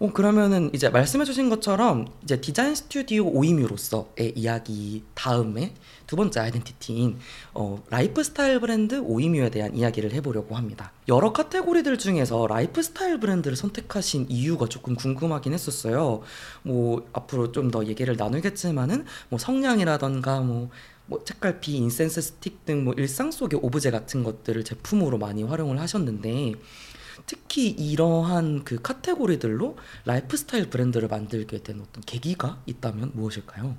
어, 그러면은 이제 말씀해주신 것처럼 이제 디자인 스튜디오 오이뮤로서의 이야기 다음에 두 번째 아이덴티티인 어, 라이프 스타일 브랜드 오이뮤에 대한 이야기를 해보려고 합니다. 여러 카테고리들 중에서 라이프 스타일 브랜드를 선택하신 이유가 조금 궁금하긴 했었어요. 뭐 앞으로 좀 더 얘기를 나누겠지만은 뭐 성냥이라던가 뭐, 뭐 책갈피, incense stick 등 뭐 일상 속의 오브제 같은 것들을 제품으로 많이 활용을 하셨는데 특히 이러한 그 카테고리들로 라이프 스타일 브랜드를 만들게 된 어떤 계기가 있다면 무엇일까요?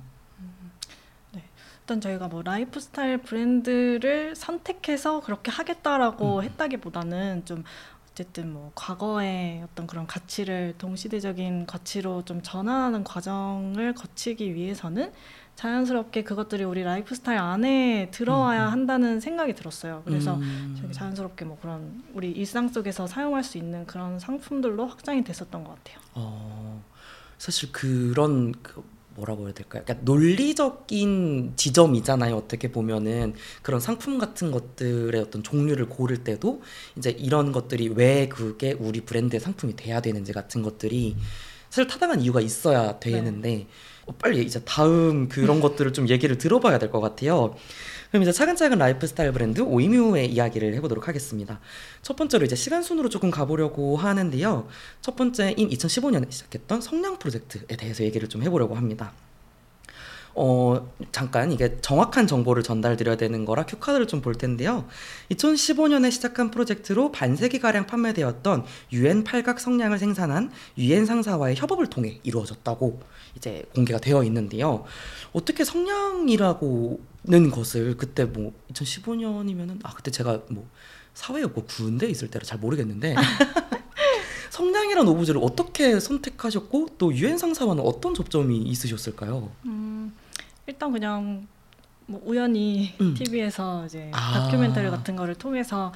일단 저희가 뭐 라이프 스타일 브랜드를 선택해서 그렇게 하겠다라고 음. 했다기보다는 좀 어쨌든 뭐 과거의 어떤 그런 가치를 동시대적인 가치로 좀 전환하는 과정을 거치기 위해서는 자연스럽게 그것들이 우리 라이프 스타일 안에 들어와야 음, 음. 한다는 생각이 들었어요. 그래서 음. 자연스럽게 뭐 그런 우리 일상 속에서 사용할 수 있는 그런 상품들로 확장이 됐었던 것 같아요. 어, 사실 그런 그 뭐라고 해야 될까요? 약간 논리적인 지점이잖아요. 어떻게 보면은 그런 상품 같은 것들의 어떤 종류를 고를 때도 이제 이런 것들이 왜 그게 우리 브랜드의 상품이 돼야 되는지 같은 것들이 사실 타당한 이유가 있어야 되는데 어, 빨리 이제 다음 그런 것들을 좀 얘기를 들어봐야 될 것 같아요. 그럼 이제 차근차근 라이프 스타일 브랜드 오이뮤의 이야기를 해보도록 하겠습니다. 첫 번째로 이제 시간 순으로 조금 가보려고 하는데요. 첫 번째인 2015년에 시작했던 성량 프로젝트에 대해서 얘기를 좀 해보려고 합니다. 어, 잠깐 이게 정확한 정보를 전달드려야 되는 거라 큐카드를 좀 볼 텐데요. 2015년에 시작한 프로젝트로 반세기가량 판매되었던 UN 팔각 성냥을 생산한 UN 상사와의 협업을 통해 이루어졌다고 이제 공개가 되어 있는데요. 어떻게 성냥이라고는 것을 그때 뭐 2015년이면은 아 그때 제가 뭐 사회였고 군대 있을 때라 잘 모르겠는데 성냥이라는 오브제를 어떻게 선택하셨고 또 유엔 상사와는 어떤 접점이 있으셨을까요? 음, 일단 그냥 뭐 우연히 음. TV에서 이제 아. 다큐멘터리 같은 거를 통해서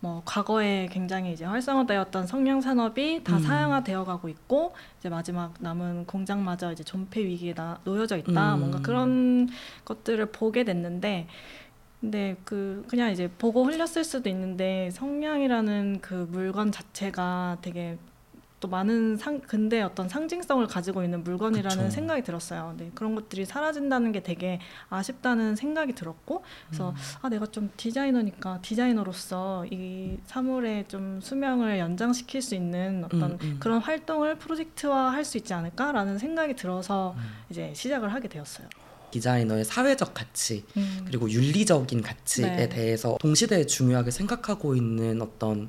뭐 과거에 굉장히 이제 활성화되었던 성냥 산업이 다 음. 사양화되어 가고 있고 이제 마지막 남은 공장마저 이제 존폐 위기에 나, 놓여져 있다 음. 뭔가 그런 것들을 보게 됐는데 근데 그 그냥 이제 보고 흘렸을 수도 있는데 성냥이라는 그 물건 자체가 되게 또 많은 상 근대 어떤 상징성을 가지고 있는 물건이라는 그쵸. 생각이 들었어요. 네, 그런 것들이 사라진다는 게 되게 아쉽다는 생각이 들었고 그래서 음. 아 내가 좀 디자이너니까 디자이너로서 이 사물의 좀 수명을 연장시킬 수 있는 어떤 음, 음. 그런 활동을 프로젝트화 할 수 있지 않을까라는 생각이 들어서 음. 이제 시작을 하게 되었어요. 디자이너의 사회적 가치 음. 그리고 윤리적인 가치에 네. 대해서 동시대에 중요하게 생각하고 있는 어떤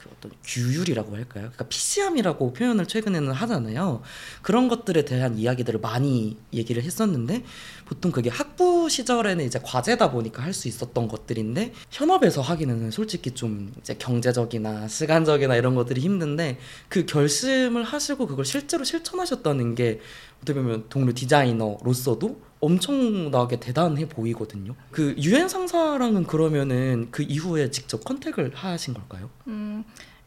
그 어떤 규율이라고 할까요? 그러니까 PC함이라고 표현을 최근에는 하잖아요. 그런 것들에 대한 이야기들을 많이 얘기를 했었는데 보통 그게 학부 시절에는 이제 과제다 보니까 할 수 있었던 것들인데 현업에서 하기는 솔직히 좀 이제 경제적이나 시간적이나 이런 것들이 힘든데 그 결심을 하시고 그걸 실제로 실천하셨다는 게 어떻게 보면 동료 디자이너로서도 엄청나게 대단해 보이거든요. 그 유엔 상사랑은 그러면은 그 이후에 직접 컨택을 하신 걸까요? 음,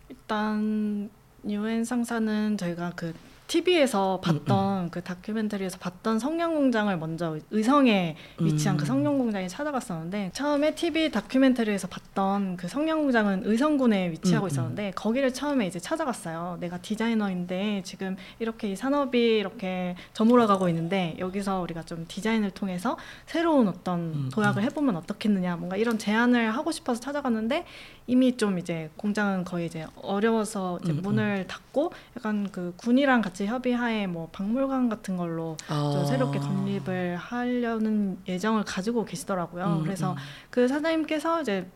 일단 유엔 상사는 저희가 그 TV에서 봤던 그 다큐멘터리에서 봤던 성냥 공장을 먼저 의성에 위치한 음. 그 성냥 공장에 찾아갔었는데 처음에 TV 다큐멘터리에서 봤던 그 성냥 공장은 의성군에 위치하고 음, 음. 있었는데 거기를 처음에 이제 찾아갔어요. 내가 디자이너인데 지금 이렇게 이 산업이 이렇게 저물어가고 있는데 여기서 우리가 좀 디자인을 통해서 새로운 어떤 음, 도약을 해보면 어떻겠느냐 뭔가 이런 제안을 하고 싶어서 찾아갔는데 이미 좀 이제 공장은 거의 이제 어려워서 이제 음, 음. 문을 닫고 약간 그 군이랑 같이 협의하에 뭐 박물관 같은 걸로 좀 아. 새롭게 건립을 하려는 예정을 가지고 계시더라고요. 음, 그래서 음. 그 사장님께서 이제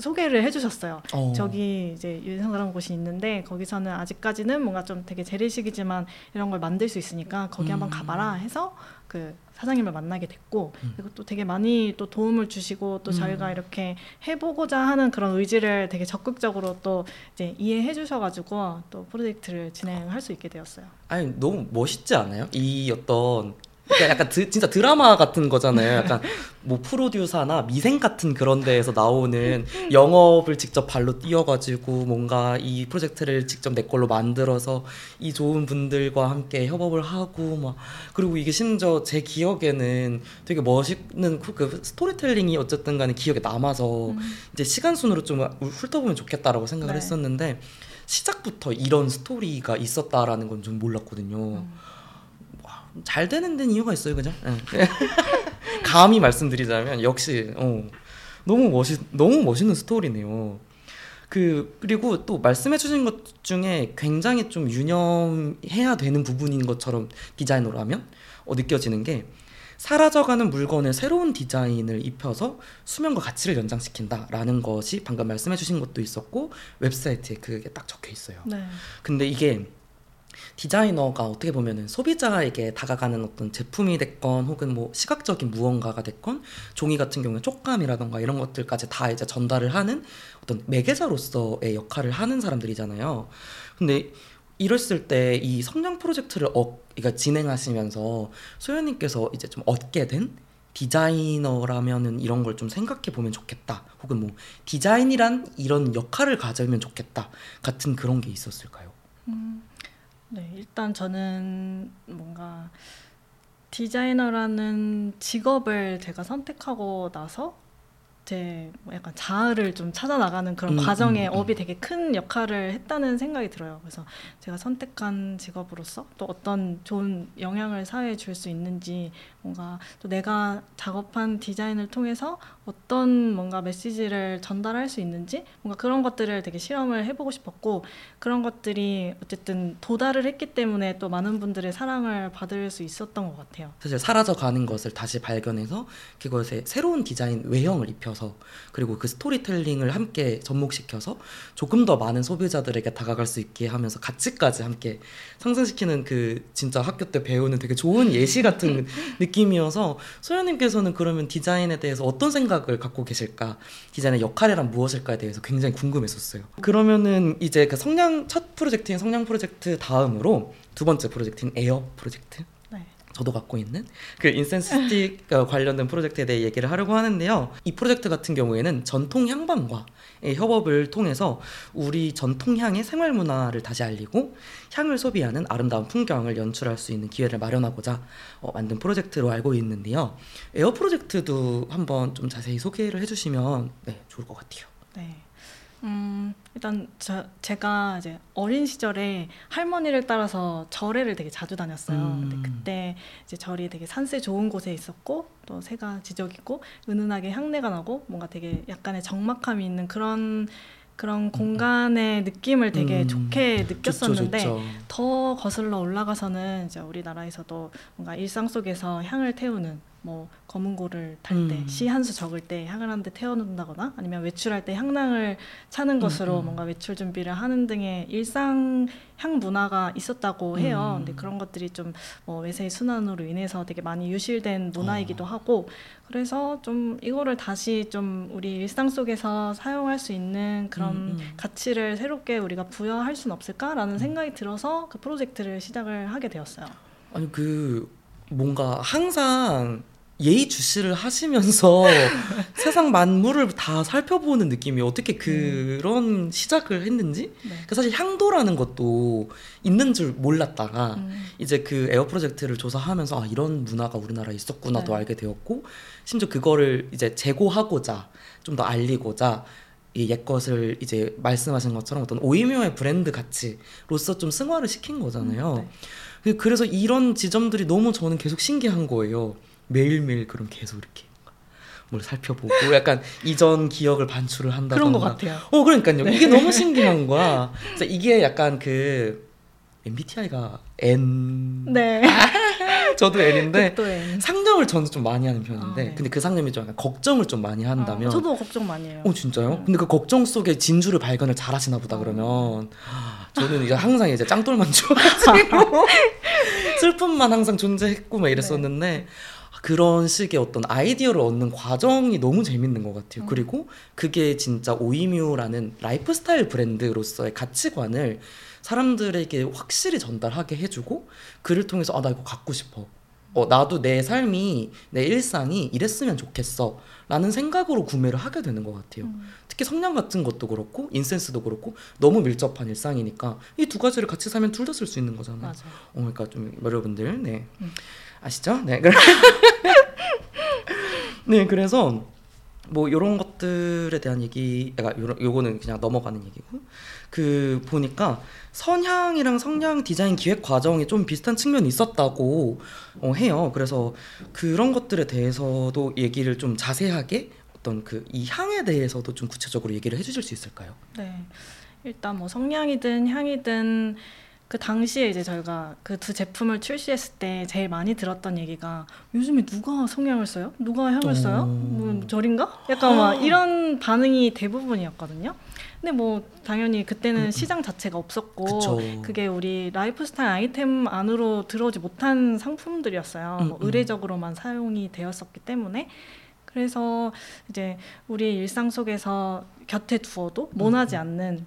소개를 해주셨어요. 어. 저기 이제 유성이라는 곳이 있는데 거기서는 아직까지는 뭔가 좀 되게 재래식이지만 이런 걸 만들 수 있으니까 거기 한번 음. 가봐라 해서 그 사장님을 만나게 됐고 음. 그리고 또 되게 많이 또 도움을 주시고 또 음. 저희가 이렇게 해보고자 하는 그런 의지를 되게 적극적으로 또 이제 이해해 주셔가지고 또 프로젝트를 진행할 수 있게 되었어요. 아니 너무 멋있지 않아요? 이 어떤 그러니까 약간 드, 진짜 드라마 같은 거잖아요. 약간 뭐 프로듀서나 미생 같은 그런 데에서 나오는 영업을 직접 발로 뛰어가지고 뭔가 이 프로젝트를 직접 내 걸로 만들어서 이 좋은 분들과 함께 협업을 하고 막 그리고 이게 심지어 제 기억에는 되게 멋있는 그, 그 스토리텔링이 어쨌든 간에 기억에 남아서 음. 이제 시간 순으로 좀 훑어보면 좋겠다라고 생각을 네. 했었는데 시작부터 이런 스토리가 있었다라는 건 좀 몰랐거든요. 음. 잘 되는 데는 이유가 있어요, 그죠? 예. 감히 말씀드리자면 역시 어, 너무 멋있 너무 멋있는 스토리네요. 그 그리고 또 말씀해 주신 것 중에 굉장히 좀 유념해야 되는 부분인 것처럼 디자이너로 하면 어, 느껴지는 게 사라져가는 물건에 새로운 디자인을 입혀서 수명과 가치를 연장시킨다라는 것이 방금 말씀해 주신 것도 있었고 웹사이트에 그게 딱 적혀 있어요. 네. 근데 이게 디자이너가 어떻게 보면은 소비자에게 다가가는 어떤 제품이 됐건 혹은 뭐 시각적인 무언가가 됐건 종이 같은 경우에 촉감이라던가 이런 것들까지 다 이제 전달을 하는 어떤 매개자로서의 역할을 하는 사람들이잖아요. 근데 이랬을 때 이 성장 프로젝트를 어, 그러니까 진행하시면서 소연님께서 이제 좀 얻게 된 디자이너라면은 이런 걸 좀 생각해 보면 좋겠다. 혹은 뭐 디자인이란 이런 역할을 가지면 좋겠다. 같은 그런 게 있었을까요? 음, 네, 일단 저는 뭔가 디자이너라는 직업을 제가 선택하고 나서 제뭐 약간 자아를 좀 찾아 나가는 그런 음, 과정에 음, 음. 업이 되게 큰 역할을 했다는 생각이 들어요. 그래서 제가 선택한 직업으로서 또 어떤 좋은 영향을 사회에 줄 수 있는지 뭔가 또 내가 작업한 디자인을 통해서 어떤 뭔가 메시지를 전달할 수 있는지 뭔가 그런 것들을 되게 실험을 해보고 싶었고 그런 것들이 어쨌든 도달을 했기 때문에 또 많은 분들의 사랑을 받을 수 있었던 것 같아요. 사실 사라져 가는 것을 다시 발견해서 그것에 새로운 디자인 외형을 입혀서 그리고 그 스토리텔링을 함께 접목시켜서 조금 더 많은 소비자들에게 다가갈 수 있게 하면서 가치까지 함께 상승시키는 그 진짜 학교 때 배우는 되게 좋은 예시 같은 느낌이어서 소연님께서는 그러면 디자인에 대해서 어떤 생각을 갖고 계실까 디자인의 역할이란 무엇일까에 대해서 굉장히 궁금했었어요. 그러면은 이제 그 성냥 첫 프로젝트인 성냥 프로젝트 다음으로 두 번째 프로젝트인 에어 프로젝트 네. 저도 갖고 있는 그 incense stick 어, 관련된 프로젝트에 대해 얘기를 하려고 하는데요. 이 프로젝트 같은 경우에는 전통 향방과의 협업을 통해서 우리 전통 향의 생활 문화를 다시 알리고 향을 소비하는 아름다운 풍경을 연출할 수 있는 기회를 마련하고자 어, 만든 프로젝트로 알고 있는데요. 에어 프로젝트도 한번 좀 자세히 소개를 해주시면 네, 좋을 것 같아요. 네. 음, 일단 저, 제가 이제 어린 시절에 할머니를 따라서 절에를 되게 자주 다녔어요. 음. 근데 그때 이제 절이 되게 산세 좋은 곳에 있었고 또 새가 지저귀고 은은하게 향내가 나고 뭔가 되게 약간의 적막함이 있는 그런 그런 공간의 느낌을 되게 음. 좋게 느꼈었는데 좋죠, 좋죠. 더 거슬러 올라가서는 이제 우리나라에서도 뭔가 일상 속에서 향을 태우는 뭐 검은고를 탈 때, 음. 시한 수 적을 때 향을 한대 태워놓는다거나 아니면 외출할 때 향낭을 차는 것으로 음. 뭔가 외출 준비를 하는 등의 일상 향 문화가 있었다고 해요. 음. 근데 그런 것들이 좀 뭐 외세의 순환으로 인해서 되게 많이 유실된 문화이기도 어. 하고 그래서 좀 이거를 다시 좀 우리 일상 속에서 사용할 수 있는 그런 음, 음. 가치를 새롭게 우리가 부여할 수는 없을까라는 생각이 들어서 그 프로젝트를 시작을 하게 되었어요. 아니 그 뭔가 항상 예의 주시를 하시면서 세상 만물을 다 살펴보는 느낌이 어떻게 그런 시작을 했는지 네. 그 사실 향도라는 것도 있는 줄 몰랐다가 음, 이제 그 에어 프로젝트를 조사하면서 아 이런 문화가 우리나라에 있었구나도 네. 알게 되었고 심지어 그거를 이제 제고하고자 좀 더 알리고자 이 옛것을 이제 말씀하신 것처럼 어떤 오이묘의 브랜드 가치로서 좀 승화를 시킨 거잖아요. 네. 그- 그래서 이런 지점들이 너무 저는 계속 신기한 거예요. 매일매일 그럼 계속 이렇게 뭘 살펴보고 약간 이전 기억을 반출을 한다던가. 그런 것 같아요. 어, 그러니까요. 네. 이게 너무 신기한 거야. 그래서 이게 약간 그 MBTI가 N. 네. 저도 N인데 또 상념을 저는 좀 많이 하는 편인데, 아, 네. 근데 그 상념이 좀 약간 걱정을 좀 많이 한다면. 어, 저도 걱정 많이 해요. 어 진짜요? 음. 근데 그 걱정 속에 진주를 발견을 잘 하시나 보다 어. 그러면 저는 이제 항상 이제 짱돌만 좋아가지고 슬픔만 항상 존재했고 막 이랬었는데 그런 식의 어떤 아이디어를 얻는 과정이 너무 재밌는 것 같아요. 음. 그리고 그게 진짜 오이뮤라는 라이프스타일 브랜드로서의 가치관을 사람들에게 확실히 전달하게 해주고 그를 통해서 아 나 이거 갖고 싶어 어, 나도 내 삶이 내 일상이 이랬으면 좋겠어 라는 생각으로 구매를 하게 되는 것 같아요. 음. 특히 성냥 같은 것도 그렇고 인센스도 그렇고 너무 밀접한 일상이니까 이 두 가지를 같이 사면 둘 다 쓸 수 있는 거잖아요. 어, 그러니까 좀 여러분들 네 음. 아시죠? 네. 네, 그래서 뭐 이런 것들에 대한 얘기, 그러니까 요런- 요거는 그냥 넘어가는 얘기고 그 보니까 선향이랑 성냥 디자인 기획 과정이 좀 비슷한 측면이 있었다고 어, 해요. 그래서 그런 것들에 대해서도 얘기를 좀 자세하게 어떤 그 이 향에 대해서도 좀 구체적으로 얘기를 해주실 수 있을까요? 네. 일단 뭐 성냥이든 향이든 그 당시에 이제 저희가 그 두 제품을 출시했을 때 제일 많이 들었던 얘기가 요즘에 누가 성냥을 써요? 누가 향을 써요? 오. 뭐 절인가? 약간 막 이런 반응이 대부분이었거든요. 근데 뭐 당연히 그때는 시장 자체가 없었고 그쵸. 그게 우리 라이프스타일 아이템 안으로 들어오지 못한 상품들이었어요. 음, 뭐 음. 의례적으로만 사용이 되었었기 때문에 그래서 이제 우리 일상 속에서 곁에 두어도 모나지 않는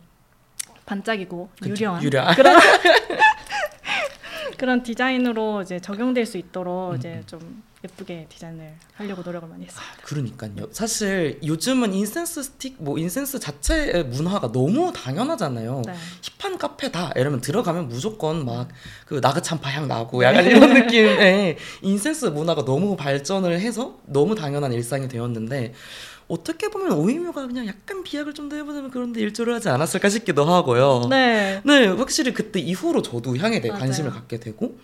반짝이고 음. 유려한 유려한. 그런 그런 디자인으로 이제 적용될 수 있도록 음, 이제 음. 좀 예쁘게 디자인을 하려고 노력을 많이 했어요. 그러니까요. 사실 요즘은 incense stick, 뭐 incense 자체의 문화가 너무 당연하잖아요. 네. 힙한 카페다 이러면 들어가면 무조건 막 그 Nag Champa 향 나고 약간 이런 느낌의 incense 문화가 너무 발전을 해서 너무 당연한 일상이 되었는데 어떻게 보면 오이뮤가 그냥 약간 비약을 좀 더 해보자면 그런데 일조를 하지 않았을까 싶기도 하고요. 네. 네, 확실히 그때 이후로 저도 향에 대해 맞아요. 관심을 갖게 되고,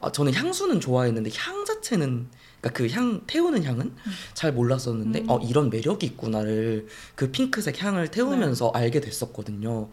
아, 저는 향수는 좋아했는데 향 자체는, 그러니까 그 향 태우는 향은 잘 몰랐었는데, 음. 어 이런 매력이 있구나를 그 핑크색 향을 태우면서 네. 알게 됐었거든요.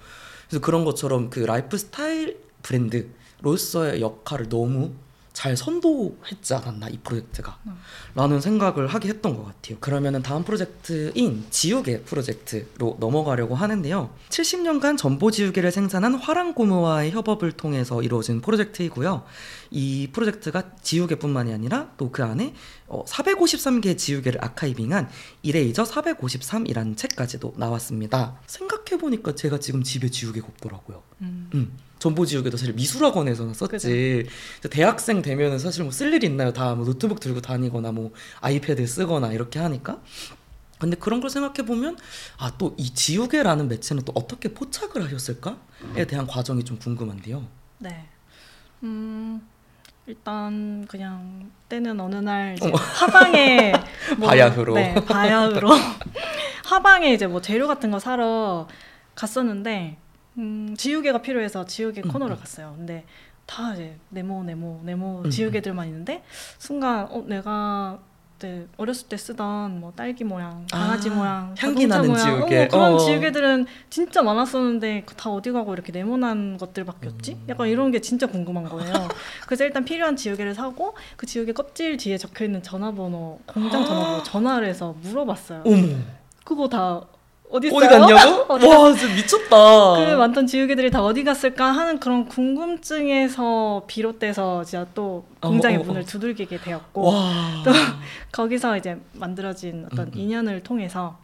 그래서 그런 것처럼 그 라이프 스타일 브랜드로서의 역할을 너무 잘 선도했지 않았나 이 프로젝트가 음. 라는 생각을 하게 했던 것 같아요 그러면은 다음 프로젝트인 지우개 프로젝트로 넘어가려고 하는데요 70년간 점보 지우개를 생산한 화랑고무와의 협업을 통해서 이루어진 프로젝트이고요 이 프로젝트가 지우개뿐만이 아니라 또 그 안에 어, 453개의 지우개를 아카이빙한 이레이저 453이라는 책까지도 나왔습니다 생각해보니까 제가 지금 집에 지우개가 없더라고요 음. 음. 전보 지우개도 사실 미술학원에서는 썼지. 대학생 되면은 사실 뭐 쓸 일이 있나요? 다 뭐 노트북 들고 다니거나 뭐 아이패드 쓰거나 이렇게 하니까. 근데 그런 걸 생각해 보면 아 또 이 지우개라는 매체는 또 어떻게 포착을 하셨을까에 대한 과정이 좀 궁금한데요. 네. 음, 일단 그냥 때는 어느 날 이제. 하방에 뭐- 바야흐로. 네, 바야흐로 하방에 이제 뭐 재료 같은 거 사러 갔었는데 음, 지우개가 필요해서 지우개 음, 코너를 음. 갔어요. 근데 다 이제 네모 네모 네모 음, 지우개들만 있는데 순간 어 내가 어렸을 때 쓰던 뭐 딸기 모양, 강아지 아, 모양, 향기 나는 모양, 지우개. 어머, 그런 어. 지우개들은 진짜 많았었는데 그다 어디 가고 이렇게 네모난 것들밖에 없지? 음. 약간 이런 게 진짜 궁금한 거예요. 그래서 일단 필요한 지우개를 사고 그 지우개 껍질 뒤에 적혀 있는 전화번호, 공장 전화번호 전화를 해서 물어봤어요. 어머. 그거 다 어디 어디? 갔냐고? 어디 와, 진짜 미쳤다. 그 많던 지우개들이 다 어디 갔을까 하는 그런 궁금증에서 비롯돼서 진짜 또 공장의 어, 어, 어. 문을 두들기게 되었고 와. 또 거기서 이제 만들어진 어떤 음, 음. 인연을 통해서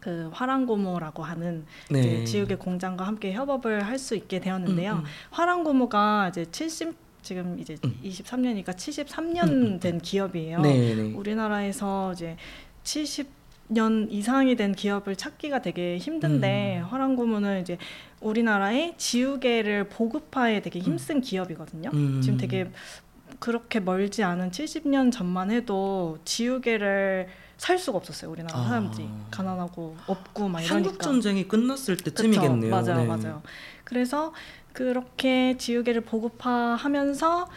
그 화랑고무라고 하는 네. 지우개 공장과 함께 협업을 할 수 있게 되었는데요. 음, 음. 화랑고무가 이제 70 지금 이제 음. 23년이니까 73년 음, 음. 된 기업이에요. 네, 네. 우리나라에서 이제 70 년 이상이 된 기업을 찾기가 되게 힘든데 음. 화랑고무는 이제 우리나라의 지우개를 보급화에 되게 힘쓴 기업이거든요. 음. 지금 되게 그렇게 멀지 않은 70년 전만 해도 지우개를 살 수가 없었어요. 우리나라 아. 사람들이 가난하고 없고 막 이러니까. 한국 전쟁이 끝났을? 때쯤이겠네요. 맞아요, 네. 맞아요. 그래서 그렇게 지우개를 보급화하면서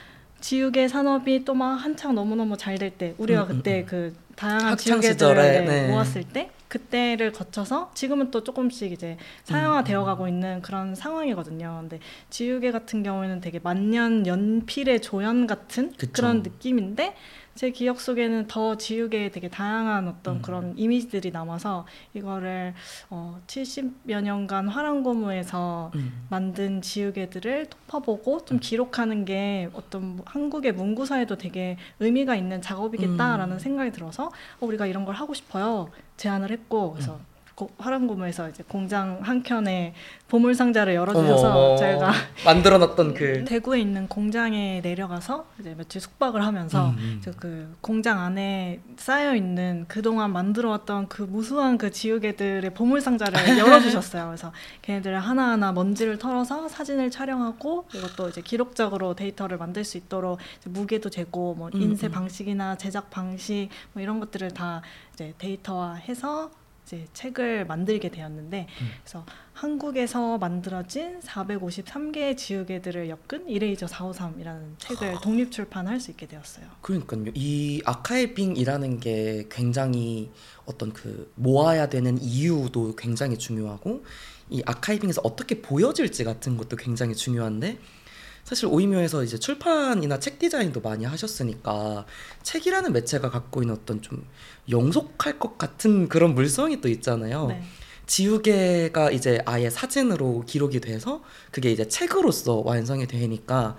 지우개 산업이 또 막 한창 너무너무 잘 될 때 우리가 음, 음, 그때 음. 그 다양한 지우개들을 네, 네. 모았을 때 그때를 거쳐서 지금은 또 조금씩 이제 사용화되어 가고 있는 그런 상황이거든요. 근데 지우개 같은 경우에는 되게 만년 연필의 조연 같은 그쵸. 그런 느낌인데 제 기억 속에는 더 지우개에 되게 다양한 어떤 음. 그런 이미지들이 남아서 이거를 어, 70여 년간 화랑고무에서 음. 만든 지우개들을 토파보고 좀 기록하는 게 어떤 한국의 문구사에도 되게 의미가 있는 작업이겠다라는 음. 생각이 들어서 어, 우리가 이런 걸 하고 싶어요 제안을 했고 그래서 고- 화랑고무에서 이제 공장 한 켠에 보물 상자를 열어주셔서 저희가 만들어놨던 그 대구에 있는 공장에 내려가서 이제 며칠 숙박을 하면서 음, 음. 그 공장 안에 쌓여 있는 그동안 만들어왔던 그 무수한 그 지우개들의 보물 상자를 열어주셨어요. 그래서 걔네들 하나하나 먼지를 털어서 사진을 촬영하고 이것도 이제 기록적으로 데이터를 만들 수 있도록 무게도 재고 뭐 음, 인쇄 음. 방식이나 제작 방식 뭐 이런 것들을 다 이제 데이터화해서 이제 책을 만들게 되었는데 음. 그래서 한국에서 만들어진 453개의 지우개들을 엮은 이레이저 453이라는 책을 독립 출판할 수 있게 되었어요. 그러니까요. 이 아카이빙이라는 게 굉장히 어떤 그 모아야 되는 이유도 굉장히 중요하고 이 아카이빙에서 어떻게 보여질지 같은 것도 굉장히 중요한데 사실 오이묘에서 이제 출판이나 책 디자인도 많이 하셨으니까 책이라는 매체가 갖고 있는 어떤 좀 영속할 것 같은 그런 물성이 또 있잖아요. 네. 지우개가 이제 아예 사진으로 기록이 돼서 그게 이제 책으로서 완성이 되니까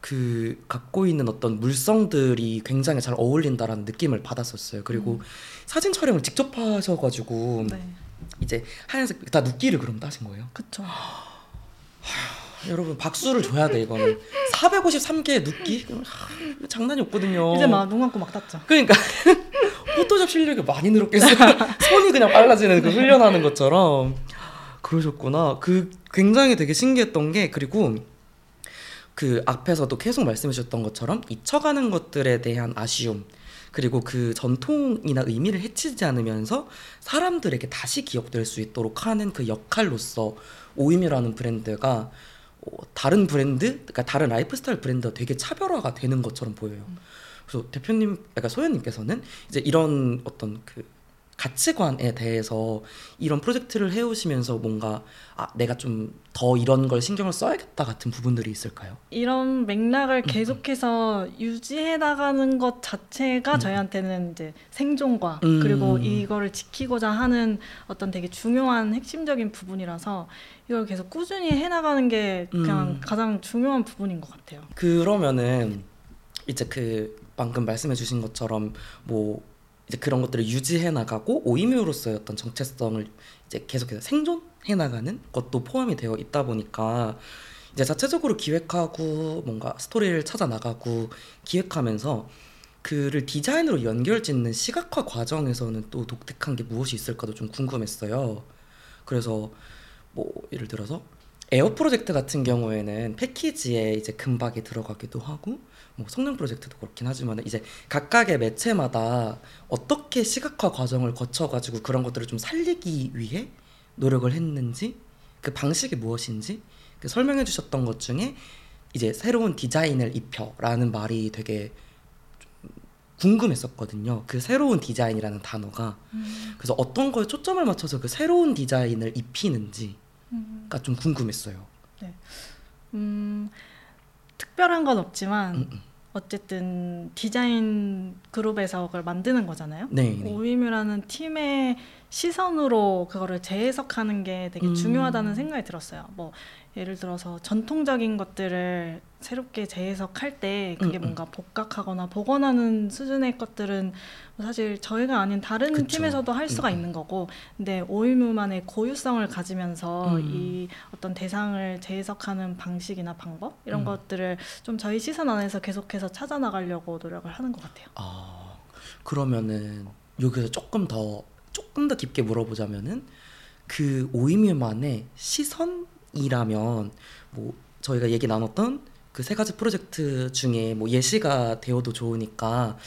그 갖고 있는 어떤 물성들이 굉장히 잘 어울린다라는 느낌을 받았었어요. 그리고 음. 사진 촬영을 직접 하셔가지고 네. 이제 하얀색 다 눕기를 그럼 따신 거예요. 그쵸. 여러분 박수를 줘야 돼 이거는 453개의 눕기 하, 장난이 없거든요. 이제 막 눈 감고 막 땄죠. 그러니까 포토샵 실력이 많이 늘었겠어요. 손이 그냥 빨라지는 그 훈련하는 것처럼 그러셨구나. 그 굉장히 되게 신기했던 게 그리고 그 앞에서도 계속 말씀해 주셨던 것처럼 잊혀가는 것들에 대한 아쉬움 그리고 그 전통이나 의미를 해치지 않으면서 사람들에게 다시 기억될 수 있도록 하는 그 역할로서 오이뮤라는 브랜드가 어, 다른 브랜드, 그러니까 다른 라이프 스타일 브랜드와 되게 차별화가 되는 것처럼 보여요. 그래서 대표님, 그러니까 소연님께서는 이제 이런 어떤 그 가치관에 대해서 이런 프로젝트를 해오시면서 뭔가 아 내가 좀 더 이런 걸 신경을 써야겠다 같은 부분들이 있을까요? 이런 음, 맥락을 계속해서 유지해 나가는 것 자체가 음. 저희한테는 이제 생존과 음. 그리고 이거를 지키고자 하는 어떤 되게 중요한 핵심적인 부분이라서 이걸 계속 꾸준히 해 나가는 게 그냥 음. 가장 중요한 부분인 것 같아요. 그러면은 이제 그 방금 말씀해 주신 것처럼 뭐 이제 그런 것들을 유지해 나가고 오이뮤로서의 어떤 정체성을 이제 계속해서 생존해 나가는 것도 포함이 되어 있다 보니까 이제 자체적으로 기획하고 뭔가 스토리를 찾아 나가고 기획하면서 그를 디자인으로 연결 짓는 시각화 과정에서는 또 독특한 게 무엇이 있을까도 좀 궁금했어요. 그래서 뭐 예를 들어서 에어 프로젝트 같은 경우에는 패키지에 이제 금박이 들어가기도 하고 뭐 성냥 프로젝트도 그렇긴 하지만 이제 각각의 매체마다 어떻게 시각화 과정을 거쳐가지고 그런 것들을 좀 살리기 위해 노력을 했는지 그 방식이 무엇인지 그 설명해 주셨던 것 중에 이제 새로운 디자인을 입혀라는 말이 되게 좀 궁금했었거든요. 그 새로운 디자인이라는 단어가 그래서 어떤 거에 초점을 맞춰서 그 새로운 디자인을 입히는지가 음, 좀 궁금했어요. 음, 특별한 건 없지만 음, 음. 어쨌든 디자인 그룹에서 그걸 만드는 거잖아요. 네, 네. 오이뮤라는 팀의 시선으로 그거를 재해석하는 게 되게 음. 중요하다는 생각이 들었어요. 뭐 예를 들어서 전통적인 것들을 새롭게 재해석할 때 그게 음, 음. 뭔가 복각하거나 복원하는 수준의 것들은 사실 저희가 아닌 다른 그쵸. 팀에서도 할 수가 음, 음. 있는 거고 근데 오이뮤만의 고유성을 가지면서 음. 이 어떤 대상을 재해석하는 방식이나 방법 이런 음. 것들을 좀 저희 시선 안에서 계속해서 찾아 나가려고 노력을 하는 것 같아요. 아 그러면은 여기서 조금 더 조금 더 깊게 물어보자면은 그 오이뮤만의 시선 이라면 뭐 저희가 얘기 나눴던 그 세 가지 프로젝트 중에 뭐 예시가 되어도 좋으니까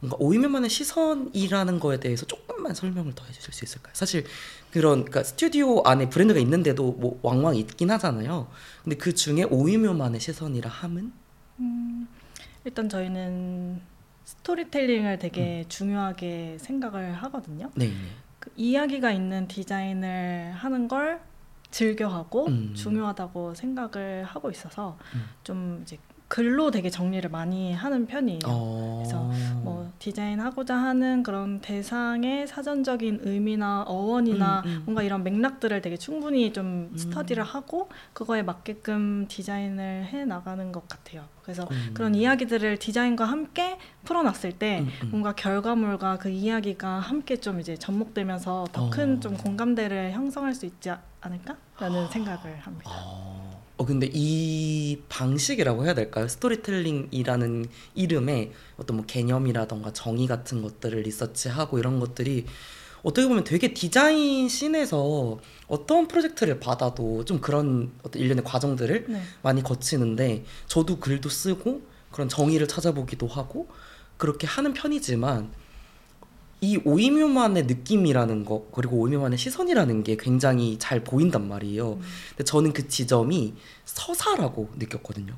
뭔가 오이뮤만의 시선이라는 거에 대해서 조금만 설명을 더 해주실 수 있을까요? 사실 그런 그러니까 스튜디오 안에 브랜드가 있는데도 뭐 왕왕 있긴 하잖아요. 근데 그 중에 오이뮤만의 시선이라 함은 음, 일단 저희는 스토리텔링을 되게 음. 중요하게 생각을 하거든요. 네. 그 이야기가 있는 디자인을 하는 걸 즐겨하고 음. 중요하다고 생각을 하고 있어서 음. 좀 이제 글로 되게 정리를 많이 하는 편이에요. 어. 그래서 뭐 디자인하고자 하는 그런 대상의 사전적인 의미나 어원이나 음, 음. 뭔가 이런 맥락들을 되게 충분히 좀 음. 스터디를 하고 그거에 맞게끔 디자인을 해 나가는 것 같아요. 그래서 음. 그런 이야기들을 디자인과 함께 풀어놨을 때 음, 음. 뭔가 결과물과 그 이야기가 함께 좀 이제 접목되면서 더큰 어. 좀 공감대를 형성할 수 있지 않을까라는 생각을 합니다. 어, 어, 근데 이 방식이라고 해야 될까요? 스토리텔링이라는 이름의 어떤 뭐 개념이라던가 정의 같은 것들을 리서치하고 이런 것들이 어떻게 보면 되게 디자인 scene에서 어떤 프로젝트를 받아도 좀 그런 어떤 일련의 과정들을 네. 많이 거치는데 저도 글도 쓰고 그런 정의를 찾아보기도 하고 그렇게 하는 편이지만 이 오이뮤만의 느낌이라는 거 그리고 오이뮤만의 시선이라는 게 굉장히 잘 보인단 말이에요. 음. 근데 저는 그 지점이 서사라고 느꼈거든요.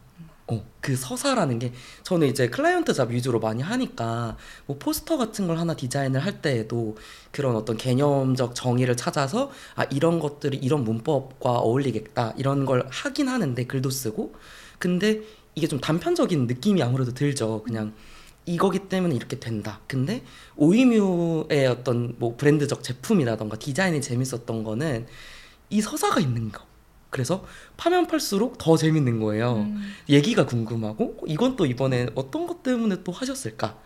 어, 그 서사라는 게 저는 이제 클라이언트 잡 위주로 많이 하니까 뭐 포스터 같은 걸 하나 디자인을 할 때에도 그런 어떤 개념적 정의를 찾아서 아 이런 것들이 이런 문법과 어울리겠다 이런 걸 하긴 하는데 글도 쓰고 근데 이게 좀 단편적인 느낌이 아무래도 들죠. 그냥 이거기 때문에 이렇게 된다. 근데 오이뮤의 어떤 뭐 브랜드적 제품이라던가 디자인이 재밌었던 거는 이 서사가 있는 거. 그래서 파면 팔수록 더 재밌는 거예요. 음. 얘기가 궁금하고 이건 또 이번에 어떤 것 때문에 또 하셨을까?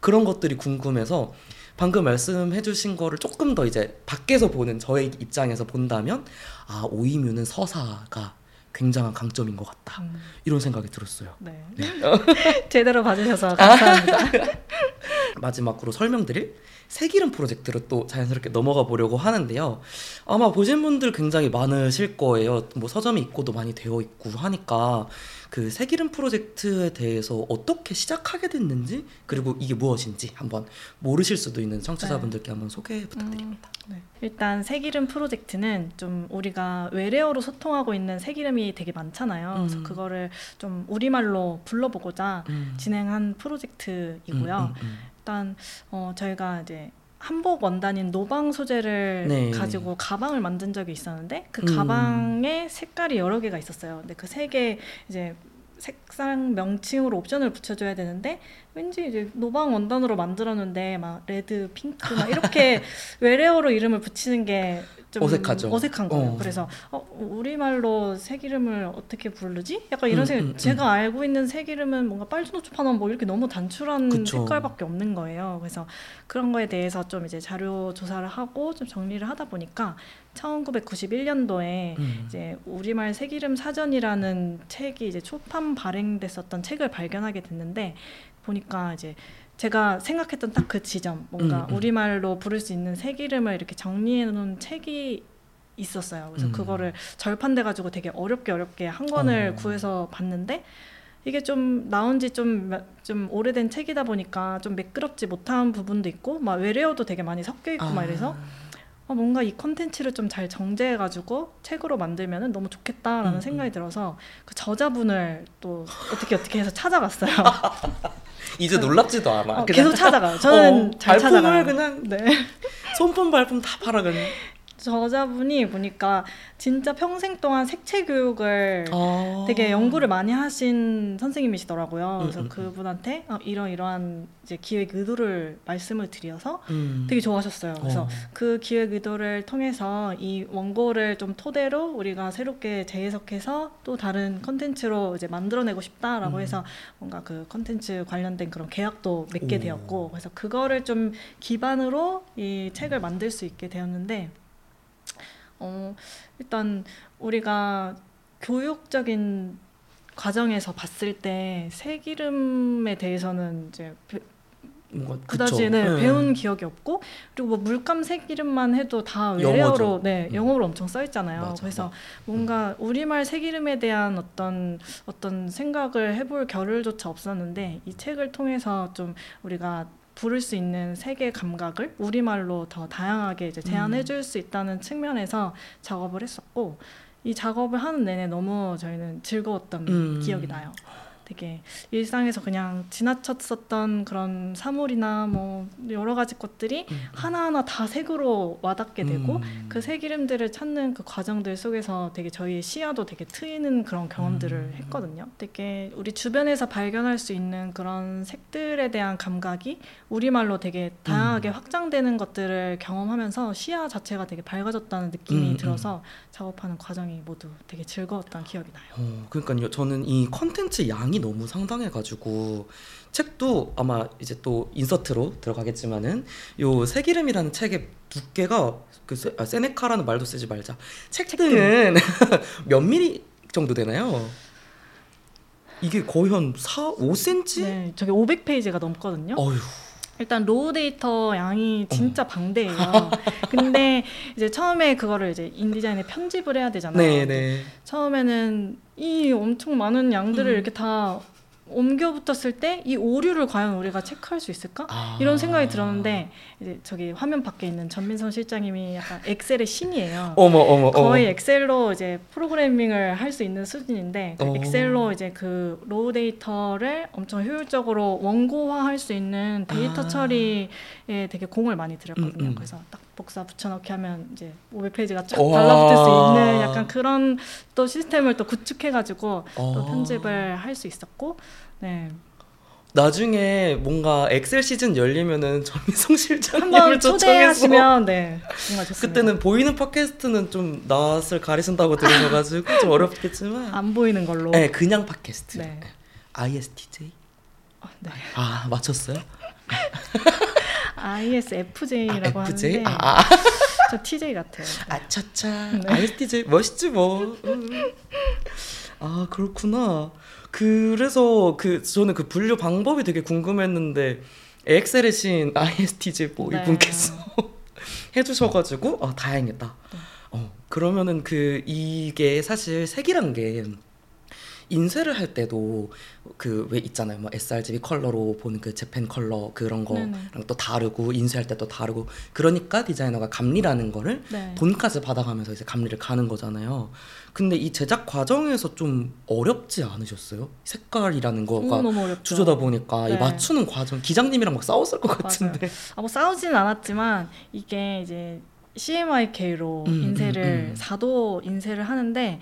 그런 것들이 궁금해서 방금 말씀해 주신 거를 조금 더 이제 밖에서 보는 저의 입장에서 본다면 아, 오이뮤는 서사가 굉장한 강점인 것 같다. 음. 이런 생각이 들었어요. 네. 네. 제대로 봐주셔서 감사합니다. 마지막으로 설명드릴 새기름 프로젝트로 또 자연스럽게 넘어가 보려고 하는데요. 아마 보신 분들 굉장히 많으실 거예요. 뭐 서점에 입고도 많이 되어 있고 하니까 그 새기름 프로젝트에 대해서 어떻게 시작하게 됐는지 그리고 이게 무엇인지 한번 모르실 수도 있는 청취자분들께 한번 소개 부탁드립니다. 네. 일단 새기름 프로젝트는 좀 우리가 외래어로 소통하고 있는 새기름이 되게 많잖아요. 그래서 음. 그거를 좀 우리말로 불러보고자 음. 진행한 프로젝트이고요. 음, 음, 일단 어, 저희가 이제 한복 원단인 노방 소재를 네. 가지고 가방을 만든 적이 있었는데 그 음. 가방에 색깔이 여러 개가 있었어요. 근데 그 색에 이제 색상 명칭으로 옵션을 붙여줘야 되는데 왠지 이제 노방 원단으로 만들었는데 막 red, 핑크 막 이렇게 외래어로 이름을 붙이는 게 좀 어색하죠. 어색한 거예요. 어. 그래서 어, 우리말로 색 이름을 어떻게 부르지? 약간 이런 음, 생각. 음, 음. 제가 알고 있는 색 이름은 뭔가 빨주노초파남 뭐 이렇게 너무 단출한 그쵸. 색깔밖에 없는 거예요. 그래서 그런 거에 대해서 좀 이제 자료 조사를 하고 좀 정리를 하다 보니까 1991년도에 음. 이제 우리말 색이름 사전이라는 책이 이제 초판 발행됐었던 책을 발견하게 됐는데 보니까 이제 제가 생각했던 딱 그 지점 뭔가 음, 음. 우리말로 부를 수 있는 색 이름을 이렇게 정리해 놓은 책이 있었어요. 그래서 음. 그거를 절판돼 가지고 되게 어렵게 어렵게 한 권을 어. 구해서 봤는데 이게 좀 나온 지좀좀 오래된 책이다 보니까 좀 매끄럽지 못한 부분도 있고 막 외래어도 되게 많이 섞여 있고 막 이래서 어, 뭔가 이 컨텐츠를 좀 잘 정제해가지고 책으로 만들면 너무 좋겠다라는 음, 생각이 들어서 그 저자분을 또 어떻게 어떻게 해서 찾아갔어요. 이제 놀랍지도 않아. 어, 계속 찾아가요. 저는 어, 잘 찾아가요. 그냥 네. 손품 발품 다 팔아 그냥. 저자분이 보니까 진짜 평생 동안 색채 교육을 아. 되게 연구를 많이 하신 선생님이시더라고요. 그래서 음, 음, 그분한테 어, 이런 이러한 이제 기획 의도를 말씀을 드려서 음. 되게 좋아하셨어요. 그래서 어. 그 기획 의도를 통해서 이 원고를 좀 토대로 우리가 새롭게 재해석해서 또 다른 컨텐츠로 이제 만들어내고 싶다라고 음. 해서 뭔가 그 컨텐츠 관련된 그런 계약도 맺게 오. 되었고 그래서 그거를 좀 기반으로 이 책을 만들 수 있게 되었는데 어 일단 우리가 교육적인 과정에서 봤을 때 색이름에 대해서는 이제 뭔가 그다지는 그쵸. 네. 배운 기억이 없고 그리고 뭐 물감 색 이름만 해도 다. 외래어로 네 음. 영어로 엄청 써 있잖아요. 맞아, 그래서 맞아. 뭔가 우리말 색 이름에 대한 어떤 어떤 생각을 해볼 겨를조차 없었는데 이 책을 통해서 좀 우리가 부를 수 있는 색의 감각을 우리말로 더 다양하게 이제 제안해 음. 줄수 있다는 측면에서 작업을 했었고 이 작업을 하는 내내 너무 저희는 즐거웠던 음. 기억이 나요. 되게 일상에서 그냥 지나쳤었던 그런 사물이나 뭐 여러 가지 것들이 음. 하나하나 다 색으로 와닿게 되고 음. 그색 이름들을 찾는 그 과정들 속에서 되게 저희의 시야도 되게 트이는 그런 경험들을 음. 했거든요. 되게 우리 주변에서 발견할 수 있는 그런 색들에 대한 감각이 우리말로 되게 다양하게 음. 확장되는 것들을 경험하면서 시야 자체가 되게 밝아졌다는 느낌이 음, 음. 들어서 작업하는 과정이 모두 되게 즐거웠던 기억이 나요. 어, 그러니까요. 저는 이 컨텐츠 양이 너무 상당해가지고 책도 아마 이제 또 인서트로 들어가겠지만은 요 색이름이라는 책의 두께가 그 세, 아, 세네카라는 말도 쓰지 말자. 책등은 몇 미리 정도 되나요? 이게 거의 한 4, 5cm? 네, 저게 500페이지가 넘거든요. 어휴. 일단 raw data 양이 어. 진짜 방대해요. 근데 이제 처음에 그거를 이제 InDesign에 편집을 해야 되잖아요. 네, 네. 처음에는 이 엄청 많은 양들을 음. 이렇게 다 옮겨 붙였을 때 이 오류를 과연 우리가 체크할 수 있을까? 아. 이런 생각이 들었는데 이제 저기 화면 밖에 있는 전민선 실장님이 약간 Excel의 신이에요. 어머 어머 어머. 거의 엑셀로 이제 프로그래밍을 할 수 있는 수준인데 그 어. 엑셀로 이제 그 raw 데이터를 엄청 효율적으로 원고화할 수 있는 데이터 아. 처리에 되게 공을 많이 들였거든요. 음, 음. 그래서 딱 복사 붙여넣기 하면 이제 500페이지가 쫙. 달라붙을 수 있는 약간 그런 또 시스템을 또 구축해가지고 또 어. 편집을 할 수 있었고 네 나중에 뭔가 엑셀 시즌 열리면은 전민성 실장님을 초대하시면 네 정말 좋습니다. 그때는 보이는 팟캐스트는 좀 낯을 가리신다고 들으셔가지고 좀 어렵겠지만 안 보이는 걸로 네 그냥 팟캐스트 네. ISTJ 어, 네. 아 맞췄어요? ISFJ라고 아, FJ? 하는데 아, 아, 저 TJ 같아요. 아차차 네. ISTJ 멋있지 뭐. 음. 아 그렇구나. 그래서 그 저는 그 분류 방법이 되게 궁금했는데 엑셀의 신 ISTJ 뭐 네. 이분께서 해주셔가지고 아 다행이다. 네. 어 그러면은 그 이게 사실 색이란 게 인쇄를 할 때도 그 왜 있잖아요. 뭐 sRGB 컬러로 보는 그 재팬 컬러 그런 거랑 네네. 또 다르고 인쇄할 때 또 다르고 그러니까 디자이너가 감리라는 거를 네. 돈까지 받아가면서 이제 감리를 가는 거잖아요. 근데 이 제작 과정에서 좀 어렵지 않으셨어요? 색깔이라는 거가 어렵죠. 주제다 보니까 이 네. 맞추는 과정 기장님이랑 막 싸웠을 것 같은데. 아, 뭐 싸우지는 않았지만 이게 이제 CMYK로 음, 인쇄를 음, 음. 사도 인쇄를 하는데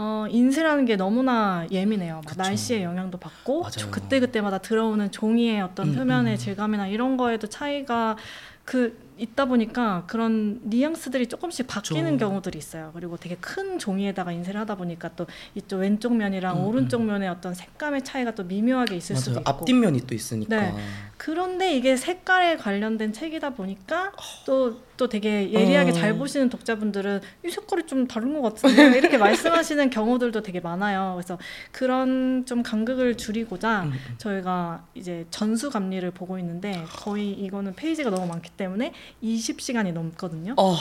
어, 인쇄라는 게 너무나 예민해요. 날씨의 영향도 받고. 그때 그때마다 들어오는 종이의 어떤 음, 표면의 음. 질감이나 이런 거에도 차이가 그 있다 보니까 그런 뉘앙스들이 조금씩 바뀌는 그쵸. 경우들이 있어요. 그리고 되게 큰 종이에다가 인쇄를 하다 보니까 또 이쪽 왼쪽 면이랑 음, 오른쪽 면의 어떤 색감의 차이가 또 미묘하게 있을 수도 맞아요. 있고 앞뒷면이 또 있으니까. 네. 그런데 이게 색깔에 관련된 책이다 보니까 또, 또 되게 예리하게 어. 잘 보시는 독자분들은 이 색깔이 좀 다른 것 같은데 이렇게 말씀하시는 경우들도 되게 많아요. 그래서 그런 좀 간극을 줄이고자 음, 음. 저희가 이제 전수 감리를 보고 있는데 거의 이거는 페이지가 너무 많기 때문에 20시간이 넘거든요. 어,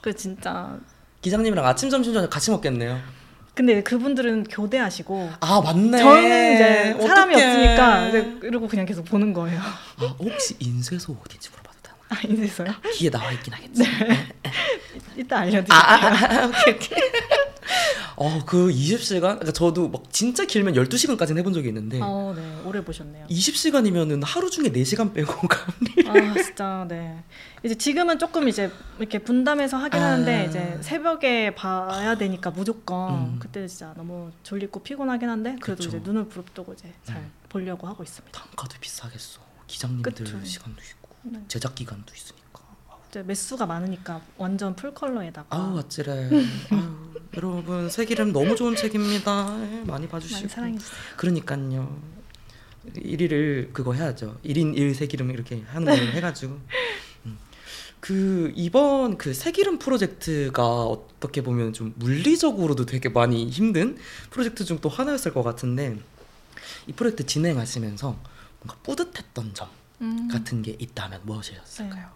그 진짜 기장님이랑 아침 점심 저녁 같이 먹겠네요. 근데 그분들은 교대하시고 아 맞네. 저는 이제 사람이 어떡해. 없으니까 이제 이러고 그냥 계속 보는 거예요. 아, 혹시 인쇄소 어딘지 물어봐도 되나? 아 이제서요? 뒤에 나와 있긴 하겠지. 이따 알려드릴게요. 아, 아, 아, 오케이, 오케이. 어, 그 20시간? 그러니까 저도 막 진짜 길면 12시간까지는 해본 적이 있는데, 어, 네. 오래 보셨네요. 20시간이면은 하루 중에 4시간 빼고 감리. 아, 진짜, 네. 이제 지금은 조금 이제 이렇게 분담해서 하긴 아. 하는데, 이제 새벽에 봐야 되니까 무조건. 음. 그때 진짜 너무 졸리고 피곤하긴 한데, 그래도 그쵸. 이제 눈을 부릅뜨고 이제 잘 음. 보려고 하고 있습니다. 단가도 비싸겠어. 기장님들 그쵸. 시간도 있고, 네. 제작 기간도 있으니까. 매수가 많으니까 완전 풀 컬러에다가. 아우, 아찔해. 아유, 여러분, 색이름 너무 좋은 책입니다. 예, 많이 봐주시고. 많이 사랑해주세요. 그러니까요. 1위를 그거 해야죠. 1인 1색이름 이렇게 하는 걸 해가지고. 음. 그 이번 그 색이름 프로젝트가 어떻게 보면 좀 물리적으로도 되게 많이 힘든 프로젝트 중 또 하나였을 것 같은데 이 프로젝트 진행하시면서 뭔가 뿌듯했던 점 음. 같은 게 있다면 무엇이었을까요?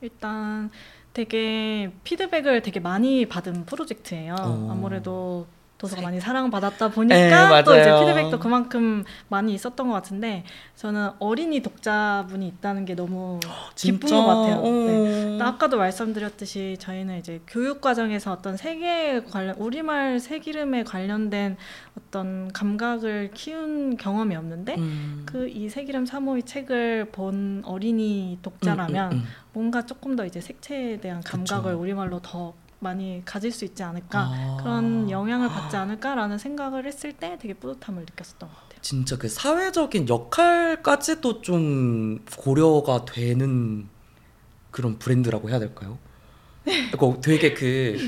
일단 되게 피드백을 되게 많이 받은 프로젝트예요. 어. 아무래도 도서가 많이 사랑받았다 보니까 네, 또 이제. 피드백도 그만큼 많이 있었던 것 같은데 저는 어린이 독자분이 있다는 게 너무 기쁜? 것 같아요. 어. 네. 아까도 말씀드렸듯이 저희는 이제 교육 과정에서 어떤 세계 관련 우리말 세기름에 관련된 어떤 감각을 키운 경험이 없는데 음. 그이 세기름 사모의 책을 본 어린이 독자라면 음, 음, 음. 뭔가 조금 더 이제 색채에 대한 감각을 그쵸. 우리말로 더 많이 가질 수 있지 않을까 아. 그런 영향을 받지 않을까라는 생각을 했을 때 되게 뿌듯함을 느꼈었던 것 같아요. 진짜 그 사회적인 역할까지도 좀 고려가 되는 그런 브랜드라고 해야 될까요? 그러니까 되게 그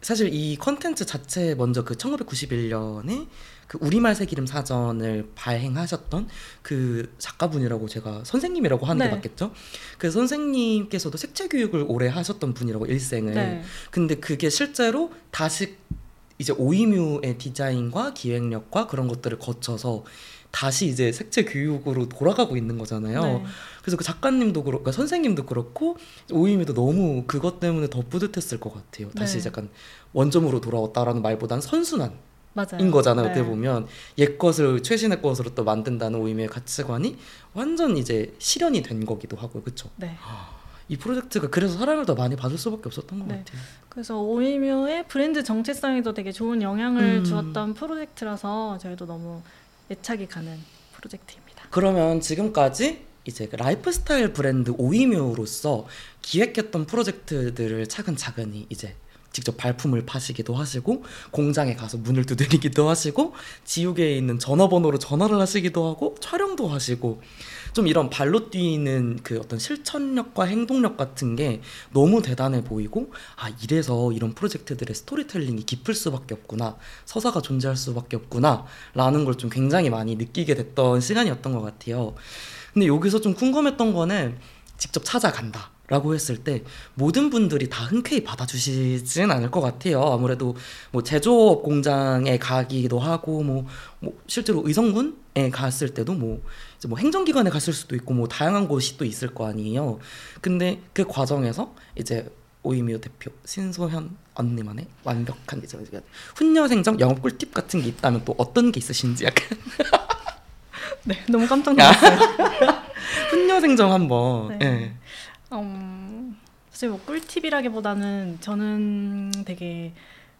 사실 이 컨텐츠 자체 먼저 그 1991년에 그 우리말 새기름 사전을 발행하셨던 그 작가분이라고 제가 선생님이라고 하는 게 네. 맞겠죠? 그 선생님께서도 색채 교육을 오래 하셨던 분이라고 일생을 네. 근데 그게 실제로 다시 이제 오이뮤의 디자인과 기획력과 그런 것들을 거쳐서 다시 이제 색채 교육으로 돌아가고 있는 거잖아요. 네. 그래서 그 작가님도 그렇고 그러니까 선생님도 그렇고 오이뮤도 너무 그것 때문에 더 뿌듯했을 것 같아요. 다시 네. 약간 원점으로 돌아왔다라는 말보단 선순환인 맞아요. 거잖아요. 네. 어떻게 보면 옛 것을 최신의 것으로 또 만든다는 오이뮤의 가치관이 완전 이제 실현이 된 거기도 하고요. 그렇죠? 네. 이 프로젝트가 그래서 사랑을 더 많이 받을 수밖에 없었던 것 네. 같아요. 그래서 오이뮤의 브랜드 정체성에도 되게 좋은 영향을 음. 주었던 프로젝트라서 저희도 너무 애착이 가는 프로젝트입니다. 그러면 지금까지 이제 그 라이프 스타일 브랜드 오이뮤로서 기획했던 프로젝트들을 차근차근히 이제 직접 발품을 파시기도 하시고 공장에 가서 문을 두드리기도 하시고 지우개에 있는 전화번호로 전화를 하시기도 하고 촬영도 하시고 좀 이런 발로 뛰는 그 어떤 실천력과 행동력 같은 게 너무 대단해 보이고 아 이래서 이런 프로젝트들의 스토리텔링이 깊을 수밖에 없구나 서사가 존재할 수밖에 없구나 라는 걸 좀 굉장히 많이 느끼게 됐던 시간이었던 것 같아요. 근데 여기서 좀 궁금했던 거는 직접 찾아간다. 라고 했을 때 모든 분들이 다 흔쾌히 받아주시진 않을 것 같아요. 아무래도 뭐 제조업 공장에 가기도 하고 뭐, 뭐 실제로 의성군에 갔을 때도 뭐 이제 뭐 행정기관에 갔을 수도 있고 뭐 다양한 곳이 또 있을 거 아니에요. 근데 그 과정에서 이제 오이미오 대표 신소현 언니만의 완벽한 이제 훈녀생정 영업 꿀팁 같은 게 있다면 또 어떤 게 있으신지 약간 네, 너무 깜짝 놀랐어요. 훈녀생정 한번 네. 예. 음, 사실 뭐 꿀팁이라기보다는 저는 되게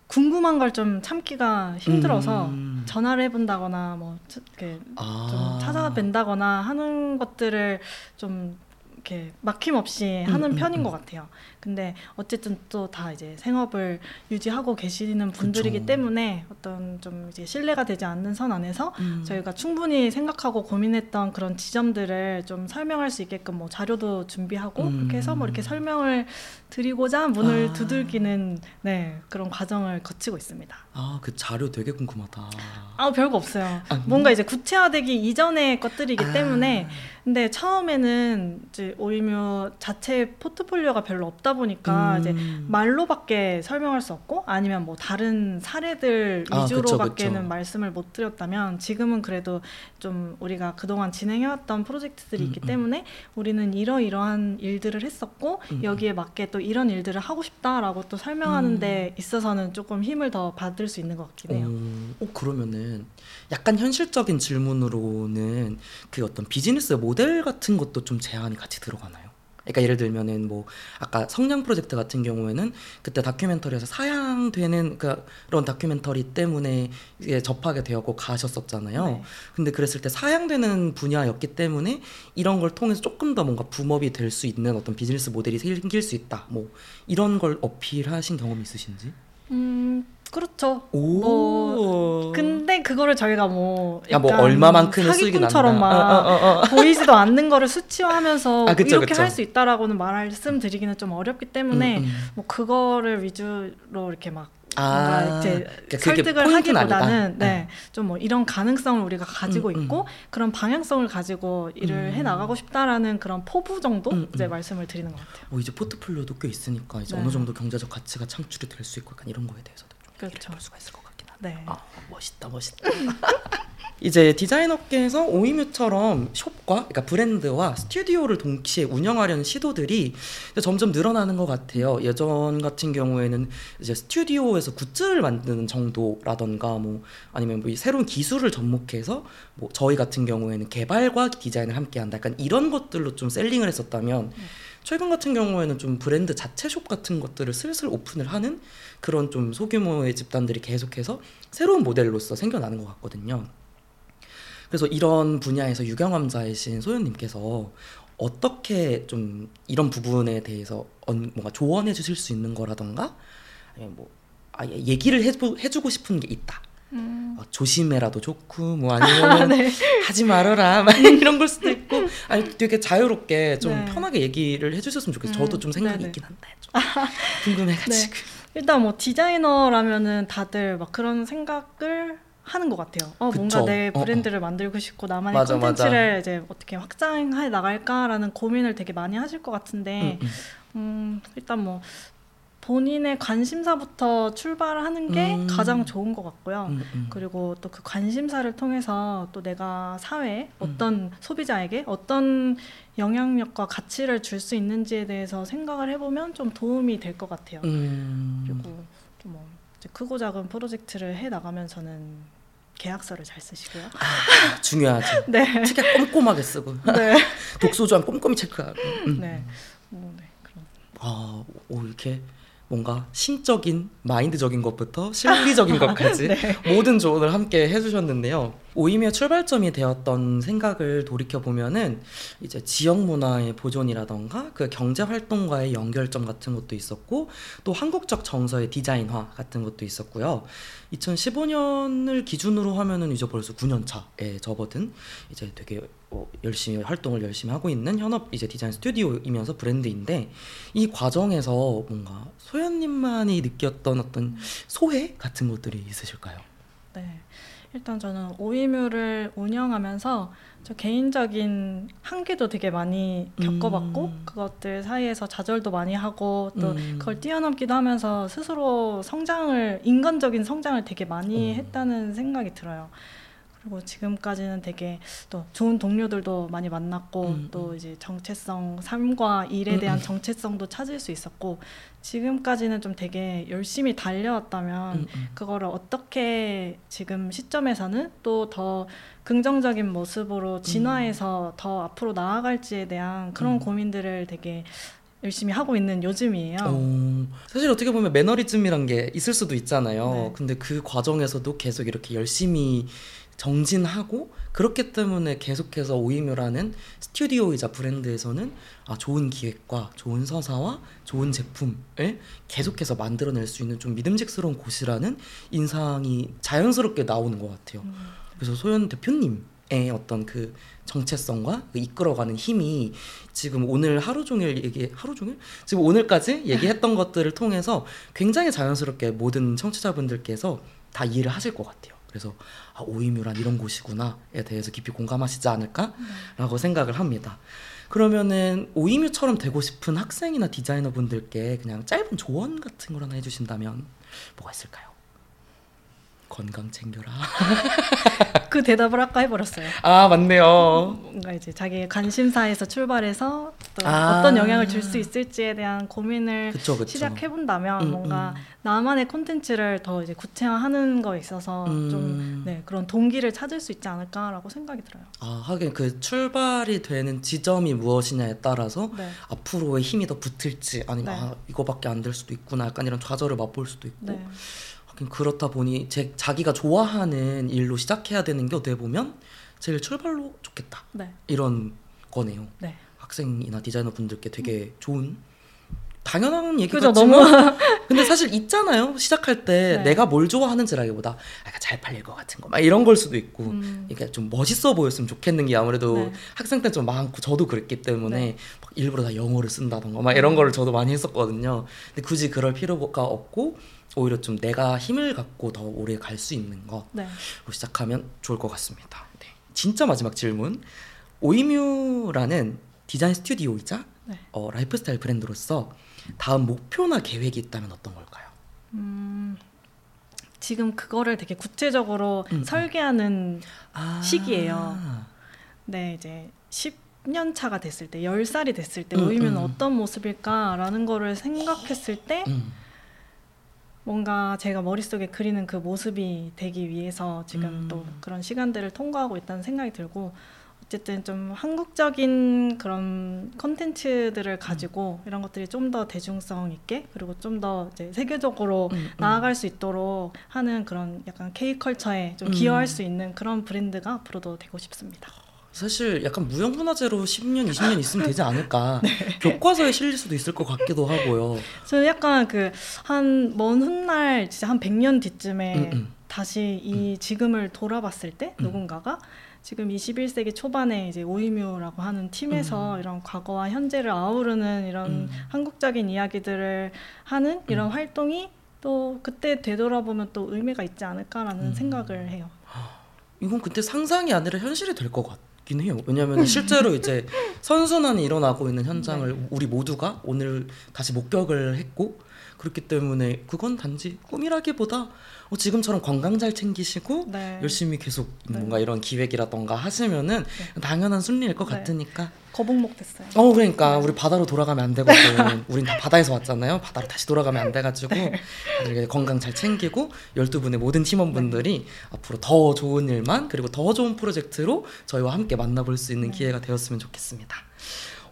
궁금한 걸 좀 참기가 힘들어서 음. 전화를 해본다거나 뭐 차- 이렇게 아. 좀 찾아뵌다거나 하는 것들을 좀 이렇게 막힘없이 하는 음, 편인 음. 것 같아요. 근데 어쨌든 또 다 이제 생업을 유지하고 계시는 분들이기 그쵸. 때문에 어떤 좀 이제 신뢰가 되지 않는 선 안에서 음. 저희가 충분히 생각하고 고민했던 그런 지점들을 좀 설명할 수 있게끔 뭐 자료도 준비하고 음. 그렇게 해서 뭐 이렇게 설명을 드리고자 문을 아. 두들기는 네 그런 과정을 거치고 있습니다. 아, 그 자료 되게 궁금하다. 아 별거 없어요. 아, 뭔가 이제 구체화되기 이전의 것들이기 아. 때문에 근데 처음에는 이제 오이뮤 자체 포트폴리오가 별로 없다 보니까 음. 이제 말로밖에 설명할 수 없고 아니면 뭐 다른 사례들 아, 위주로밖에는 그쵸, 그쵸. 말씀을 못 드렸다면 지금은 그래도 좀 우리가 그동안 진행해왔던 프로젝트들이 음, 있기 음. 때문에 우리는 이러이러한 일들을 했었고 음, 여기에 맞게 또 이런 일들을 하고 싶다라고 또 설명하는 음. 데 있어서는 조금 힘을 더 받을 수 있는 것 같긴 해요. 오, 어, 그러면은 약간 현실적인 질문으로는 그 어떤 비즈니스 모델 같은 것도 좀 제한이 같이 들어가나요? 그러니까 예를 들면은 뭐 아까 성냥 프로젝트 같은 경우에는 그때 다큐멘터리에서 사양되는 그 그런 다큐멘터리 때문에 접하게 되었고 가셨었잖아요. 네. 근데 그랬을 때 사양되는 분야였기 때문에 이런 걸 통해서 조금 더 뭔가 붐업이 될 수 있는 어떤 비즈니스 모델이 생길 수 있다. 뭐 이런 걸 어필하신 경험 있으신지? 음 그렇죠. 오. 뭐, 근데 그거를 저희가 뭐 야, 뭐 약간 수익이 난다. 사기꾼처럼 막 어, 어, 어, 어. 보이지도 않는 거를 수치화하면서 아, 그쵸, 이렇게. 할 수 있다라고는 말씀드리기는 좀 어렵기 때문에 음, 음. 뭐 그거를 위주로 이렇게 막 아, 이제 그러니까 설득을 하기보다는. 네, 좀 뭐 이런 가능성을 우리가 가지고 음, 음. 있고 그런 방향성을 가지고 일을 음. 해 나가고 싶다라는 그런 포부 정도 음, 이제 음. 말씀을 드리는 것 같아요. 뭐 이제 포트폴리오도 꽤 있으니까 이제 네. 어느 정도 경제적 가치가 창출이 될 수 있고 약간 이런 거에 대해서도 얘기를 그렇죠. 해볼 수가 있을 것 같긴 하네요. 네. 아 멋있다 멋있다. 이제 디자인 업계에서 오이뮤처럼 숍과 그러니까 브랜드와 스튜디오를 동시에 운영하려는 시도들이 점점 늘어나는 것 같아요. 예전 같은 경우에는 이제 스튜디오에서 굿즈를 만드는 정도라던가 뭐 아니면 뭐 새로운 기술을 접목해서 뭐 저희 같은 경우에는 개발과 디자인을 함께한다. 약간 이런 것들로 좀 셀링을 했었다면 최근 같은 경우에는 좀 브랜드 자체 숍 같은 것들을 슬슬 오픈을 하는 그런 좀 소규모의 집단들이 계속해서 새로운 모델로서 생겨나는 것 같거든요. 그래서 이런 분야에서 유경험자이신 소연님께서 어떻게 좀 이런 부분에 대해서 뭔가 조언해 주실 수 있는 거라던가 아니면 뭐 아예 얘기를 해주, 해주고 싶은 게 있다. 음. 어, 조심해라도 좋고 뭐 아니면 네. 하지 말아라 막 이런 걸 수도 있고 아니 되게 자유롭게 좀 네. 편하게 얘기를 해주셨으면 좋겠어요. 음. 저도 좀 생각이 네네. 있긴 한데 좀 궁금해가지고 네. 일단 뭐 디자이너라면은 다들 막 그런 생각을 하는 것 같아요. 어, 뭔가 내 어, 어. 브랜드를 어, 만들고 싶고 나만의 맞아, 콘텐츠를 맞아. 이제 어떻게 확장해 나갈까라는 고민을 되게 많이 하실 것 같은데, 음, 음. 음 일단 뭐 본인의 관심사부터 출발하는 게 음. 가장 좋은 것 같고요. 음, 음. 그리고 또 그 관심사를 통해서 또 내가 사회에 어떤 소비자에게 어떤 영향력과 가치를 줄 수 있는지에 대해서 생각을 해보면 좀 도움이 될 것 같아요. 그리고 뭐 크고 작은 프로젝트를 해 나가면서는 계약서를 잘 쓰시고요. 아, 중요하죠. 네. 특히 꼼꼼하게 쓰고. 네. 독소조항 꼼꼼히 체크하고. 음. 네. 뭐, 네. 아, 오, 이렇게 뭔가 신적인 마인드적인 것부터 실리적인 것까지 네. 모든 조언을 함께 해주셨는데요. 오이미의 출발점이 되었던 생각을 돌이켜 보면은 이제 지역 문화의 보존이라던가 그 경제 활동과의 연결점 같은 것도 있었고 또 한국적 정서의 디자인화 같은 것도 있었고요. 2015년을 기준으로 하면은 이제 벌써 9년 차에 접어든 이제 되게 어, 열심히 활동을 열심히 하고 있는 현업 이제 디자인 스튜디오이면서 브랜드인데 이 과정에서 뭔가 소연님만이 느꼈던 어떤 소회 같은 것들이 있으실까요? 네. 일단 저는 오이뮤를 운영하면서 저 개인적인 한계도 되게 많이 겪어봤고 음. 그것들 사이에서 좌절도 많이 하고 또 음. 그걸 뛰어넘기도 하면서 스스로 성장을 인간적인 성장을 되게 많이 음. 했다는 생각이 들어요. 그리고 지금까지는 되게 또 좋은 동료들도 많이 만났고 음, 또 음. 이제 정체성 삶과 일에 음, 대한 음, 정체성도 찾을 수 있었고 지금까지는 좀 되게 열심히 달려왔다면 음, 음. 그거를 어떻게 지금 시점에서는 또 더 긍정적인 모습으로 진화해서 더 앞으로 나아갈지에 대한 그런 고민들을 되게 열심히 하고 있는 요즘이에요. 오, 사실 어떻게 보면 매너리즘이란 게 있을 수도 있잖아요. 네. 근데 그 과정에서도 계속 이렇게 열심히 정진하고 그렇기 때문에 계속해서 오이묘라는 스튜디오이자 브랜드에서는 아, 좋은 기획과 좋은 서사와 좋은 제품을 계속해서 만들어낼 수 있는 좀 믿음직스러운 곳이라는 인상이 자연스럽게 나오는 것 같아요. 음. 그래서 소연 대표님 의 어떤 그 정체성과 그 이끌어가는 힘이 지금 오늘 하루 종일 얘기 하루 종일 지금 오늘까지 얘기했던 것들을 통해서 굉장히 자연스럽게 모든 청취자분들께서 다 이해를 하실 것 같아요. 그래서 아, 오이뮤란 이런 곳이구나에 대해서 깊이 공감하시지 않을까라고 생각을 합니다. 그러면은 오이뮤처럼 되고 싶은 학생이나 디자이너 분들께 그냥 짧은 조언 같은 걸 하나 해주신다면 뭐가 있을까요? 건강 챙겨라. 그 대답을 아까 해버렸어요. 아 맞네요. 뭔가 이제 자기의 관심사에서 출발해서 아~ 어떤 영향을 줄 수 있을지에 대한 고민을 그쵸, 그쵸. 시작해 본다면 음, 뭔가 음. 나만의 콘텐츠를 더 이제 구체화하는 거에 있어서 음. 좀 네, 그런 동기를 찾을 수 있지 않을까라고 생각이 들어요. 아 하긴 그 출발이 되는 지점이 무엇이냐에 따라서 네. 앞으로의 힘이 더 붙을지 아니면 네. 아, 이거밖에 안 될 수도 있구나 약간 이런 좌절을 맛볼 수도 있고. 네. 그렇다 보니 제 자기가 좋아하는 일로 시작해야 되는 게 어떻게 보면 제일 출발로 좋겠다. 네. 이런 거네요. 네. 학생이나 디자이너 분들께 되게 좋은 당연한 얘기 그죠, 같지만 근데 사실 있잖아요. 시작할 때 네. 내가 뭘 좋아하는지라기보다 아, 잘 팔릴 것 같은 거 막 이런 걸 수도 있고 음. 이게 좀 멋있어 보였으면 좋겠는 게 아무래도 네. 학생 때 좀 많고 저도 그랬기 때문에 네. 막 일부러 다 영어를 쓴다던가 막 이런 거를 저도 많이 했었거든요. 근데 굳이 그럴 필요가 없고 오히려 좀 내가 힘을 갖고 더 오래 갈 수 있는 거로 네. 시작하면 좋을 것 같습니다. 네. 진짜 마지막 질문. 오이뮤라는 디자인 스튜디오이자 네. 어, 라이프스타일 브랜드로서 다음 목표나 계획이 있다면 어떤 걸까요? 음, 지금 그거를 되게 구체적으로 음. 설계하는 아. 시기예요. 네, 이제 10년 차가 됐을 때, 10살이 됐을 때 음, 모이면 음. 어떤 모습일까라는 거를 생각했을 때 음. 뭔가 제가 머릿속에 그리는 그 모습이 되기 위해서 지금 음. 또 그런 시간들을 통과하고 있다는 생각이 들고 어쨌든 좀 한국적인 그런 컨텐츠들을 가지고 이런 것들이 좀 더 대중성 있게 그리고 좀 더 이제 세계적으로 음, 음. 나아갈 수 있도록 하는 그런 약간 K 컬처에 좀 음. 기여할 수 있는 그런 브랜드가 앞으로도 되고 싶습니다. 사실 약간 무형문화재로 10년, 20년 있으면 되지 않을까. 네. 교과서에 실릴 수도 있을 것 같기도 하고요. 저는 약간 그 한 먼 훗날 진짜 한 100년 뒤쯤에 음, 음. 다시 이 지금을 돌아봤을 때 음. 누군가가 지금 21세기 초반에 이제 오이뮤라고 하는 팀에서 이런 과거와 현재를 아우르는 이런 음. 한국적인 이야기들을 하는 이런 활동이 또 그때 되돌아보면 또 의미가 있지 않을까라는 음. 생각을 해요. 이건 그때 상상이 아니라 현실이 될 것 같 긴 해요. 왜냐하면 실제로 이제 선순환이 일어나고 있는 현장을 네. 우리 모두가 오늘 다시 목격을 했고 그렇기 때문에 그건 단지 꿈이라기보다 어, 지금처럼 건강 잘 챙기시고 네. 열심히 계속 네. 뭔가 이런 기획이라던가 하시면은 당연한 순리일 것 네. 같으니까 거북목 됐어요. 어 그러니까 네. 우리 바다로 돌아가면 안 되거든. 우린 다 바다에서 왔잖아요. 바다로 다시 돌아가면 안 돼가지고 네. 다들 건강 잘 챙기고 12분의 모든 팀원분들이 앞으로 더 좋은 일만 그리고 더 좋은 프로젝트로 저희와 함께 만나볼 수 있는 네. 기회가 되었으면 좋겠습니다.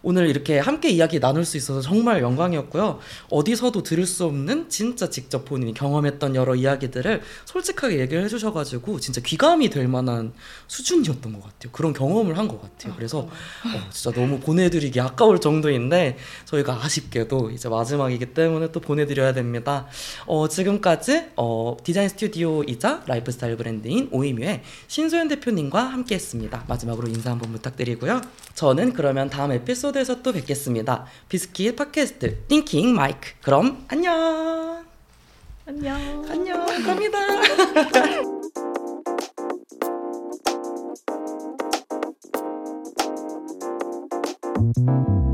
오늘 이렇게 함께 이야기 나눌 수 있어서 정말 영광이었고요. 어디서도 들을 수 없는 진짜 직접 본인이 경험했던 여러 이야기들을 솔직하게 얘기를 해주셔가지고 진짜 귀감이 될 만한 수준이었던 것 같아요. 그런 경험을 한 것 같아요. 그래서 어, 진짜 너무 보내드리기 아까울 정도인데 저희가 아쉽게도 이제 마지막이기 때문에 또 보내드려야 됩니다. 어, 지금까지 어, 디자인 스튜디오이자 라이프스타일 브랜드인 오이뮤의 신소연 대표님과 함께했습니다. 마지막으로 인사 한번 부탁드리고요. 저는 그러면 다음 에피소드에서 또 뵙겠습니다. 비스킷 팟캐스트 띵킹 마이크. 그럼 안녕. 안녕. 안녕. 갑니다.